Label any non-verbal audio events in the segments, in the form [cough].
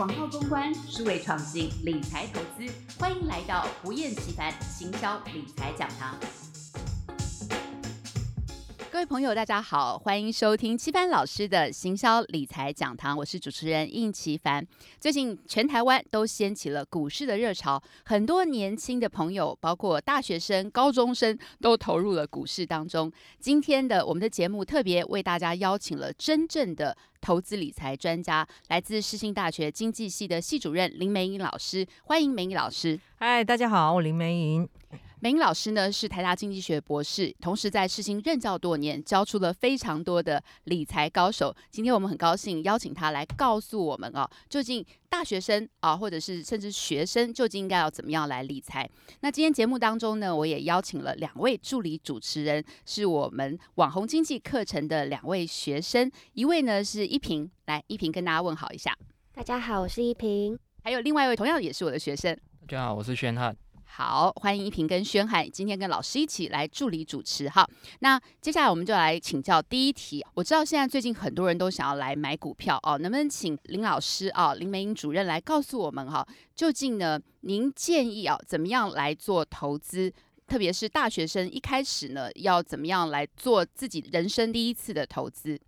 广告公关、数位创新、理财投资，欢迎来到不厌其烦行销理财讲堂。各位朋友，大家好，欢迎收听七帆老师的行销理财讲堂，我是主持人应奇凡。最近全台湾都掀起了股市的热潮，很多年轻的朋友，包括大学生、高中生，都投入了股市当中。今天的我们的节目特别为大家邀请了真正的投资理财专家，来自世新大学经济系的系主任林梅英老师，欢迎梅英老师。嗨，大家好，我林梅英。梅英老师呢是台大经济学博士，同时在世新任教多年，教出了非常多的理财高手。今天我们很高兴邀请他来告诉我们哦，究竟大学生啊，或者是甚至学生，究竟应该要怎么样来理财？那今天节目当中呢，我也邀请了两位助理主持人，是我们网红经济课程的两位学生，一位呢是依萍，来依萍跟大家问好一下。大家好，我是依萍。还有另外一位同样也是我的学生，大家好，我是宣汉。好，欢迎一平跟宣海今天跟老师一起来助理主持哈。那接下来我们就来请教第一题。我知道现在最近很多人都想要来买股票哦，能不能请林老师啊，林梅英主任来告诉我们哈，究竟呢，您建议啊怎么样来做投资？特别是大学生一开始呢，要怎么样来做自己人生第一次的投资？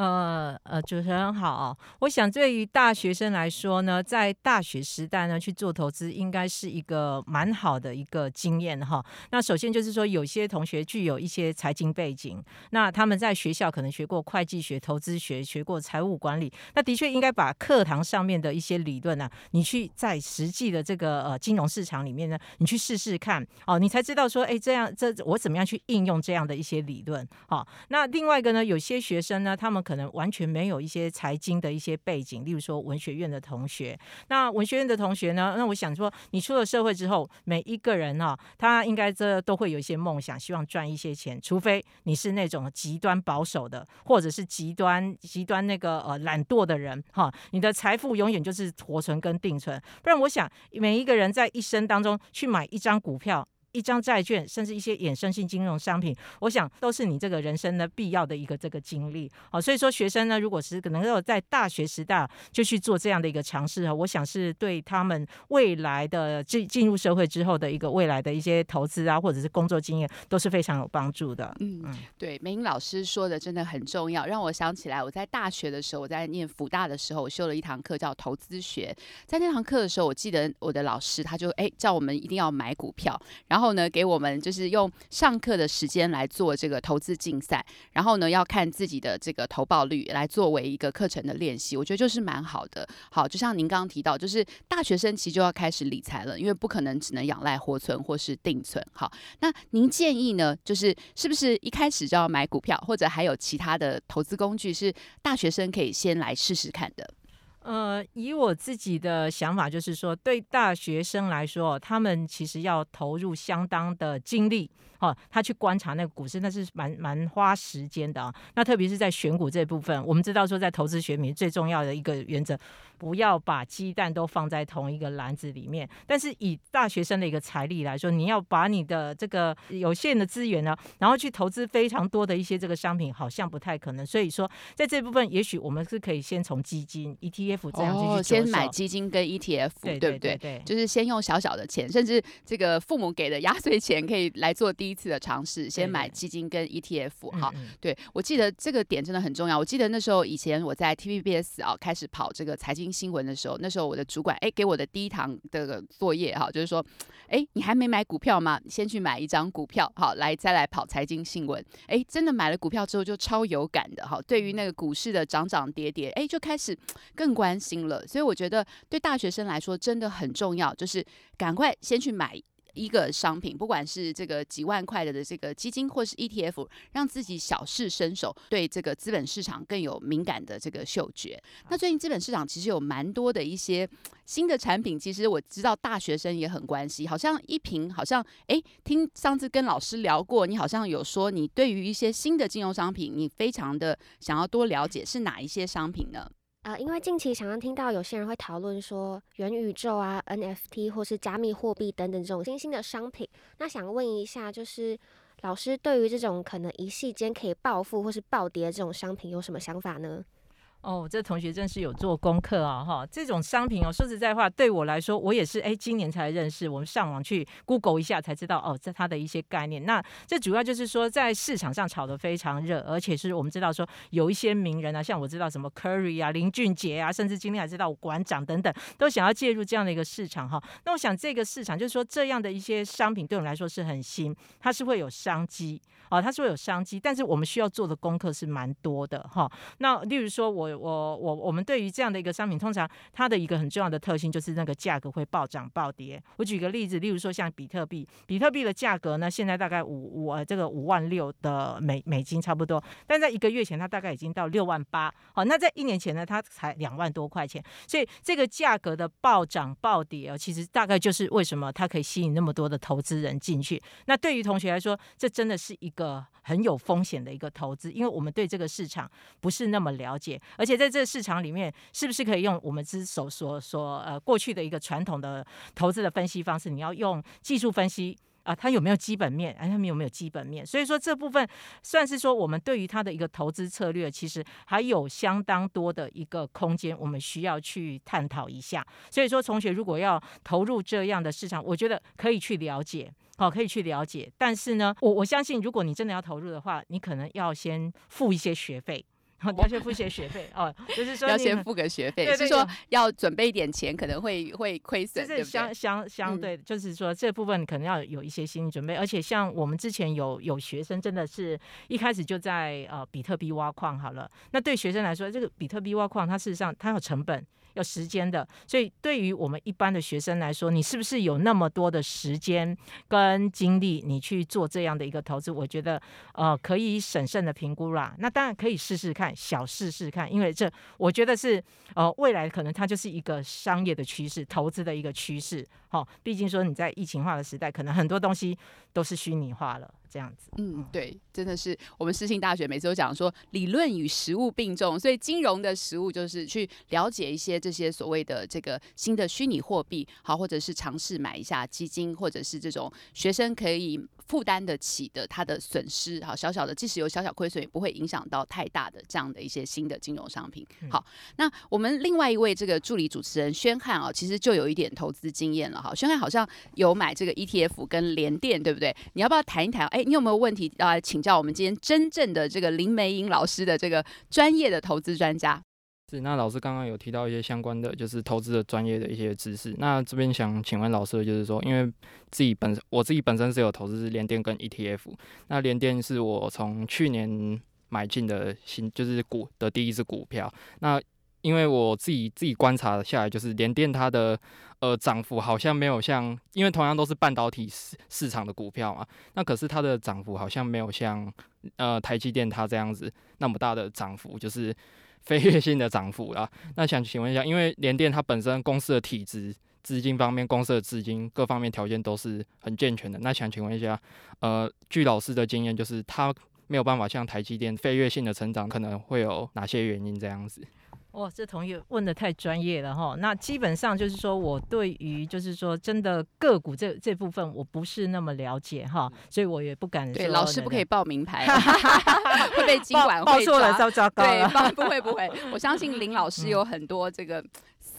呃呃，主持人好。我想对于大学生来说呢，在大学时代呢去做投资，应该是一个蛮好的一个经验哈。那首先就是说，有些同学具有一些财经背景，那他们在学校可能学过会计学、投资学，学过财务管理，那的确应该把课堂上面的一些理论呢，你去在实际的这个呃金融市场里面呢，你去试试看哦，你才知道说，哎，这样这我怎么样去应用这样的一些理论？好，那另外一个呢，有些学生呢，他们可能完全没有一些财经的一些背景，例如说文学院的同学。那文学院的同学呢？那我想说，你出了社会之后，每一个人哈，他应该这都会有一些梦想，希望赚一些钱。除非你是那种极端保守的，或者是极端极端那个呃懒惰的人哈，你的财富永远就是活存跟定存。不然，我想每一个人在一生当中去买一张股票。一张债券，甚至一些衍生性金融商品，我想都是你这个人生的必要的一个这个经历。好，所以说学生呢，如果是能够在大学时代就去做这样的一个尝试啊，我想是对他们未来的进进入社会之后的一个未来的一些投资啊，或者是工作经验都是非常有帮助的。嗯，对，梅英老师说的真的很重要，让我想起来我在大学的时候，我在念福大的时候，我修了一堂课叫投资学，在那堂课的时候，我记得我的老师他就哎叫我们一定要买股票，然后。然后呢，给我们就是用上课的时间来做这个投资竞赛，然后呢，要看自己的这个投报率来作为一个课程的练习，我觉得就是蛮好的。好，就像您刚刚提到，就是大学生其实就要开始理财了，因为不可能只能仰赖活存或是定存。好，那您建议呢，就是是不是一开始就要买股票，或者还有其他的投资工具是大学生可以先来试试看的？呃，以我自己的想法，就是说，对大学生来说，他们其实要投入相当的精力，哦，他去观察那个股市，那是蛮蛮花时间的啊。那特别是在选股这部分，我们知道说，在投资学里最重要的一个原则，不要把鸡蛋都放在同一个篮子里面。但是以大学生的一个财力来说，你要把你的这个有限的资源呢，然后去投资非常多的一些这个商品，好像不太可能。所以说，在这部分，也许我们是可以先从基金 ETF 这样去。哦，先买基金跟 ETF，对对对？对，就是先用小小的钱，甚至这个父母给的压岁钱，可以来做第一次的尝试。先买基金跟 ETF，哈，对我记得这个点真的很重要。我记得那时候以前我在 TVBS 啊开始跑这个财经新闻的时候，那时候我的主管哎给我的第一堂的作业哈，就是说，哎，你还没买股票吗？先去买一张股票，好，来再来跑财经新闻。哎，真的买了股票之后就超有感的哈，对于那个股市的涨涨跌跌，哎，就开始更。关心了，所以我觉得对大学生来说真的很重要，就是赶快先去买一个商品，不管是这个几万块的的这个基金，或是 ETF，让自己小试身手，对这个资本市场更有敏感的这个嗅觉。那最近资本市场其实有蛮多的一些新的产品，其实我知道大学生也很关心。好像一瓶，好像哎，听上次跟老师聊过，你好像有说你对于一些新的金融商品，你非常的想要多了解，是哪一些商品呢？呃，因为近期常常听到有些人会讨论说元宇宙啊、NFT 或是加密货币等等这种新兴的商品，那想问一下，就是老师对于这种可能一夕间可以暴富或是暴跌这种商品有什么想法呢？哦，这同学真是有做功课啊！哈，这种商品哦，说实在话，对我来说，我也是哎，今年才认识。我们上网去 Google 一下才知道哦，这它的一些概念。那这主要就是说，在市场上炒得非常热，而且是我们知道说有一些名人啊，像我知道什么 Curry 啊、林俊杰啊，甚至今天还知道馆长等等，都想要介入这样的一个市场哈。那我想这个市场就是说，这样的一些商品对我们来说是很新，它是会有商机啊，它是会有商机，但是我们需要做的功课是蛮多的哈。那例如说我。我我我们对于这样的一个商品，通常它的一个很重要的特性就是那个价格会暴涨暴跌。我举个例子，例如说像比特币，比特币的价格呢，现在大概五五这个五万六的美美金差不多，但在一个月前它大概已经到六万八。好，那在一年前呢，它才两万多块钱。所以这个价格的暴涨暴跌哦，其实大概就是为什么它可以吸引那么多的投资人进去。那对于同学来说，这真的是一个很有风险的一个投资，因为我们对这个市场不是那么了解。而且在这个市场里面，是不是可以用我们之所所所呃过去的一个传统的投资的分析方式？你要用技术分析啊，它有没有基本面？哎，他们有没有基本面？所以说这部分算是说我们对于它的一个投资策略，其实还有相当多的一个空间，我们需要去探讨一下。所以说，同学如果要投入这样的市场，我觉得可以去了解，好，可以去了解。但是呢，我我相信，如果你真的要投入的话，你可能要先付一些学费。[laughs] 要先付些学费哦，就是说要先付个学费，是说要准备一点钱，可能会会亏损，就是相相相对，就是说这部分可能要有一些心理准备。而且像我们之前有有学生，真的是一开始就在呃比特币挖矿好了。那对学生来说，这个比特币挖矿，它事实上它有成本。有时间的，所以对于我们一般的学生来说，你是不是有那么多的时间跟精力，你去做这样的一个投资？我觉得，呃，可以审慎的评估啦。那当然可以试试看，小试试看，因为这我觉得是，呃，未来可能它就是一个商业的趋势，投资的一个趋势。好，毕竟说你在疫情化的时代，可能很多东西都是虚拟化了。这样子，嗯，对，真的是我们世信大学每次都讲说理论与实物并重，所以金融的实物就是去了解一些这些所谓的这个新的虚拟货币，好，或者是尝试买一下基金，或者是这种学生可以负担得起的它的损失，好，小小的，即使有小小亏损，也不会影响到太大的这样的一些新的金融商品。好，那我们另外一位这个助理主持人宣汉啊，其实就有一点投资经验了哈，宣汉好像有买这个 ETF 跟联电，对不对？你要不要谈一谈？哎。你有没有问题啊？请教我们今天真正的这个林梅英老师的这个专业的投资专家。是，那老师刚刚有提到一些相关的，就是投资的专业的一些知识。那这边想请问老师就是说，因为自己本我自己本身是有投资联电跟 ETF。那联电是我从去年买进的新，就是股的第一只股票。那因为我自己自己观察下来，就是联电它的呃涨幅好像没有像，因为同样都是半导体市市场的股票嘛，那可是它的涨幅好像没有像呃台积电它这样子那么大的涨幅，就是飞跃性的涨幅啦。那想请问一下，因为联电它本身公司的体质、资金方面、公司的资金各方面条件都是很健全的，那想请问一下，呃，据老师的经验，就是它没有办法像台积电飞跃性的成长，可能会有哪些原因这样子？哇，这同学问的太专业了哈。那基本上就是说我对于就是说真的个股这这部分我不是那么了解哈，所以我也不敢。对，老师不可以报名牌，[laughs] 会被监管报错了，糟糟糕对，不会不会，我相信林老师有很多这个。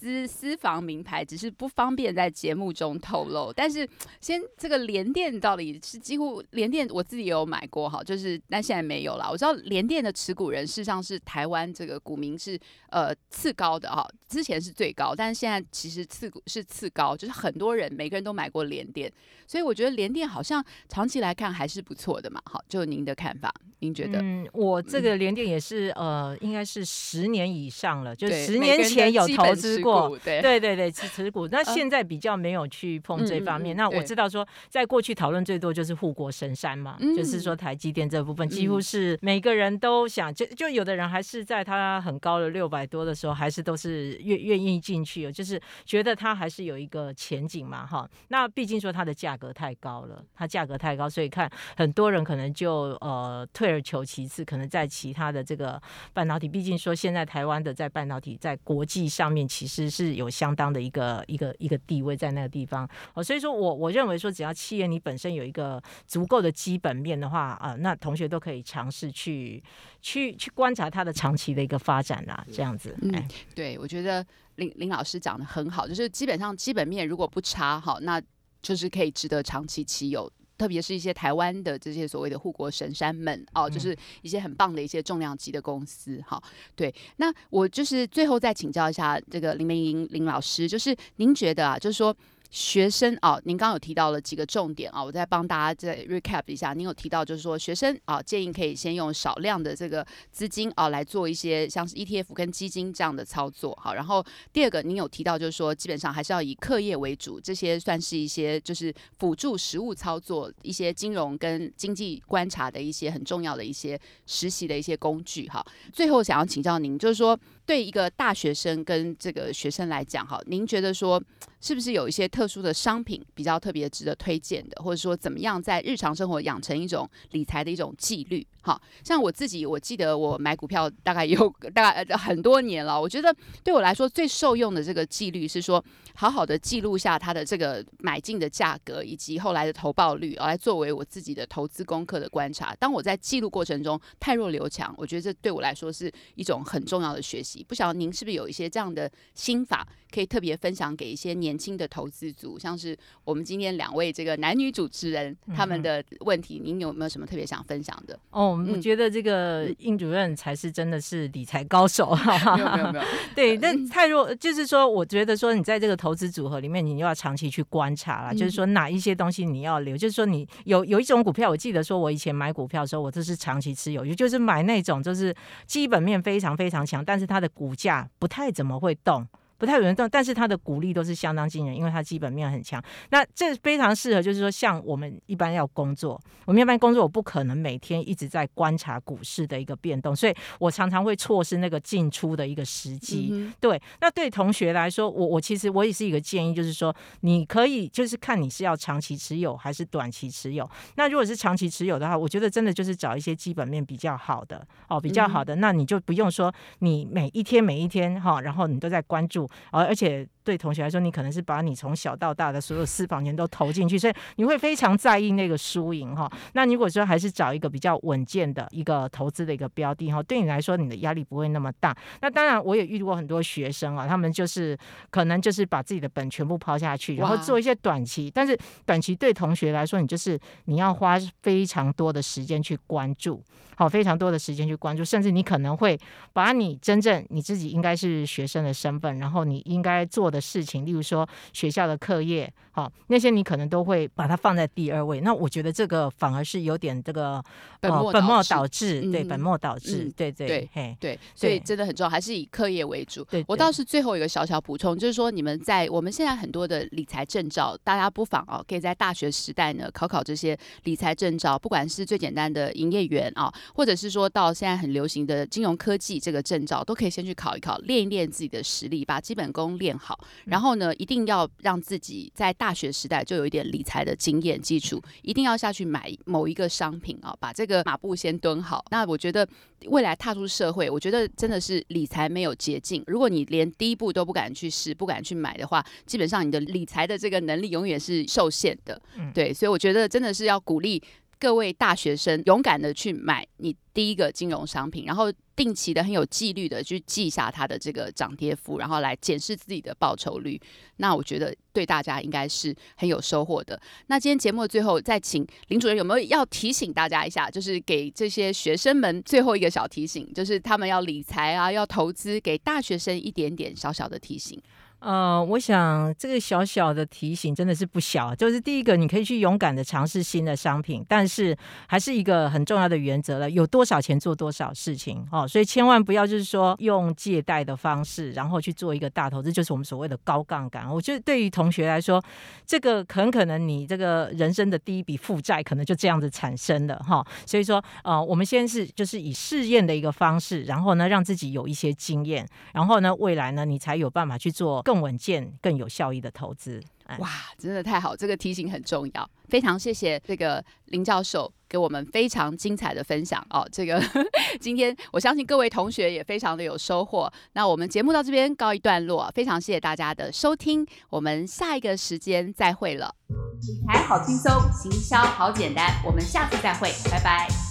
私私房名牌只是不方便在节目中透露，但是先这个联电到底是几乎联电我自己也有买过哈，就是但现在没有了。我知道联电的持股人事实上是台湾这个股民是呃次高的哈，之前是最高，但是现在其实次股是次高，就是很多人每个人都买过联电，所以我觉得联电好像长期来看还是不错的嘛。好，就您的看法，您觉得？嗯，我这个联电也是呃，应该是十年以上了，就十年前有投资过。对对对对，持持股。那现在比较没有去碰这方面。那我知道说，在过去讨论最多就是护国神山嘛，就是说台积电这部分，几乎是每个人都想，就就有的人还是在它很高的六百多的时候，还是都是愿愿意进去，就是觉得它还是有一个前景嘛，哈。那毕竟说它的价格太高了，它价格太高，所以看很多人可能就呃退而求其次，可能在其他的这个半导体，毕竟说现在台湾的在半导体在国际上面其实。实是有相当的一个一个一个地位在那个地方哦。所以说我我认为说，只要企业你本身有一个足够的基本面的话啊，那同学都可以尝试去去去观察它的长期的一个发展啦，这样子。嗯，对，我觉得林林老师讲的很好，就是基本上基本面如果不差，好，那就是可以值得长期持有。特别是一些台湾的这些所谓的护国神山们哦，就是一些很棒的一些重量级的公司哈。对，那我就是最后再请教一下这个林明莹林老师，就是您觉得啊，就是说。学生啊，您刚刚有提到了几个重点啊，我再帮大家再 recap 一下。您有提到就是说，学生啊，建议可以先用少量的这个资金啊来做一些像是 ETF 跟基金这样的操作。好，然后第二个，您有提到就是说，基本上还是要以课业为主，这些算是一些就是辅助实务操作、一些金融跟经济观察的一些很重要的一些实习的一些工具。哈，最后想要请教您，就是说。对一个大学生跟这个学生来讲，哈，您觉得说是不是有一些特殊的商品比较特别值得推荐的，或者说怎么样在日常生活养成一种理财的一种纪律？好像我自己，我记得我买股票大概有大概很多年了。我觉得对我来说最受用的这个纪律是说，好好的记录下它的这个买进的价格以及后来的投报率，来作为我自己的投资功课的观察。当我在记录过程中太弱留强，我觉得这对我来说是一种很重要的学习。不晓得您是不是有一些这样的心法，可以特别分享给一些年轻的投资组，像是我们今天两位这个男女主持人他们的问题，您有没有什么特别想分享的？哦。我觉得这个应主任才是真的是理财高手，[laughs] 没有没有没有。[laughs] 对，那太弱，就是说，我觉得说你在这个投资组合里面，你又要长期去观察了，就是说哪一些东西你要留，就是说你有有一种股票，我记得说我以前买股票的时候，我都是长期持有，也就是买那种就是基本面非常非常强，但是它的股价不太怎么会动。不太有人动，但是它的股利都是相当惊人，因为它基本面很强。那这非常适合，就是说像我们一般要工作，我们一般工作，我不可能每天一直在观察股市的一个变动，所以我常常会错失那个进出的一个时机。对，那对同学来说，我我其实我也是一个建议，就是说你可以就是看你是要长期持有还是短期持有。那如果是长期持有的话，我觉得真的就是找一些基本面比较好的哦，比较好的，那你就不用说你每一天每一天哈，然后你都在关注。而而且对同学来说，你可能是把你从小到大的所有私房钱都投进去，所以你会非常在意那个输赢哈。那如果说还是找一个比较稳健的一个投资的一个标的哈，对你来说你的压力不会那么大。那当然我也遇过很多学生啊，他们就是可能就是把自己的本全部抛下去，然后做一些短期，但是短期对同学来说，你就是你要花非常多的时间去关注。好，非常多的时间去关注，甚至你可能会把你真正你自己应该是学生的身份，然后你应该做的事情，例如说学校的课业，好那些你可能都会把它放在第二位。那我觉得这个反而是有点这个本本末倒置，对本末倒置，对对对，嘿对，所以真的很重要，还是以课业为主。对，我倒是最后一个小小补充，就是说你们在我们现在很多的理财证照，大家不妨哦，可以在大学时代呢考考这些理财证照，不管是最简单的营业员啊。或者是说到现在很流行的金融科技这个证照，都可以先去考一考，练一练自己的实力，把基本功练好。然后呢，一定要让自己在大学时代就有一点理财的经验基础，一定要下去买某一个商品啊，把这个马步先蹲好。那我觉得未来踏出社会，我觉得真的是理财没有捷径。如果你连第一步都不敢去试，不敢去买的话，基本上你的理财的这个能力永远是受限的。对，所以我觉得真的是要鼓励。各位大学生，勇敢的去买你第一个金融商品，然后定期的很有纪律的去记下它的这个涨跌幅，然后来检视自己的报酬率。那我觉得对大家应该是很有收获的。那今天节目的最后，再请林主任有没有要提醒大家一下，就是给这些学生们最后一个小提醒，就是他们要理财啊，要投资，给大学生一点点小小的提醒。呃，我想这个小小的提醒真的是不小，就是第一个，你可以去勇敢的尝试新的商品，但是还是一个很重要的原则了，有多少钱做多少事情哦，所以千万不要就是说用借贷的方式，然后去做一个大投资，就是我们所谓的高杠杆。我觉得对于同学来说，这个很可能你这个人生的第一笔负债可能就这样子产生了哈，所以说呃，我们先是就是以试验的一个方式，然后呢让自己有一些经验，然后呢未来呢你才有办法去做。更稳健、更有效益的投资。哇，真的太好，这个提醒很重要，非常谢谢这个林教授给我们非常精彩的分享哦。这个 [laughs] 今天我相信各位同学也非常的有收获。那我们节目到这边告一段落，非常谢谢大家的收听，我们下一个时间再会了。理财好轻松，行销好简单，我们下次再会，拜拜。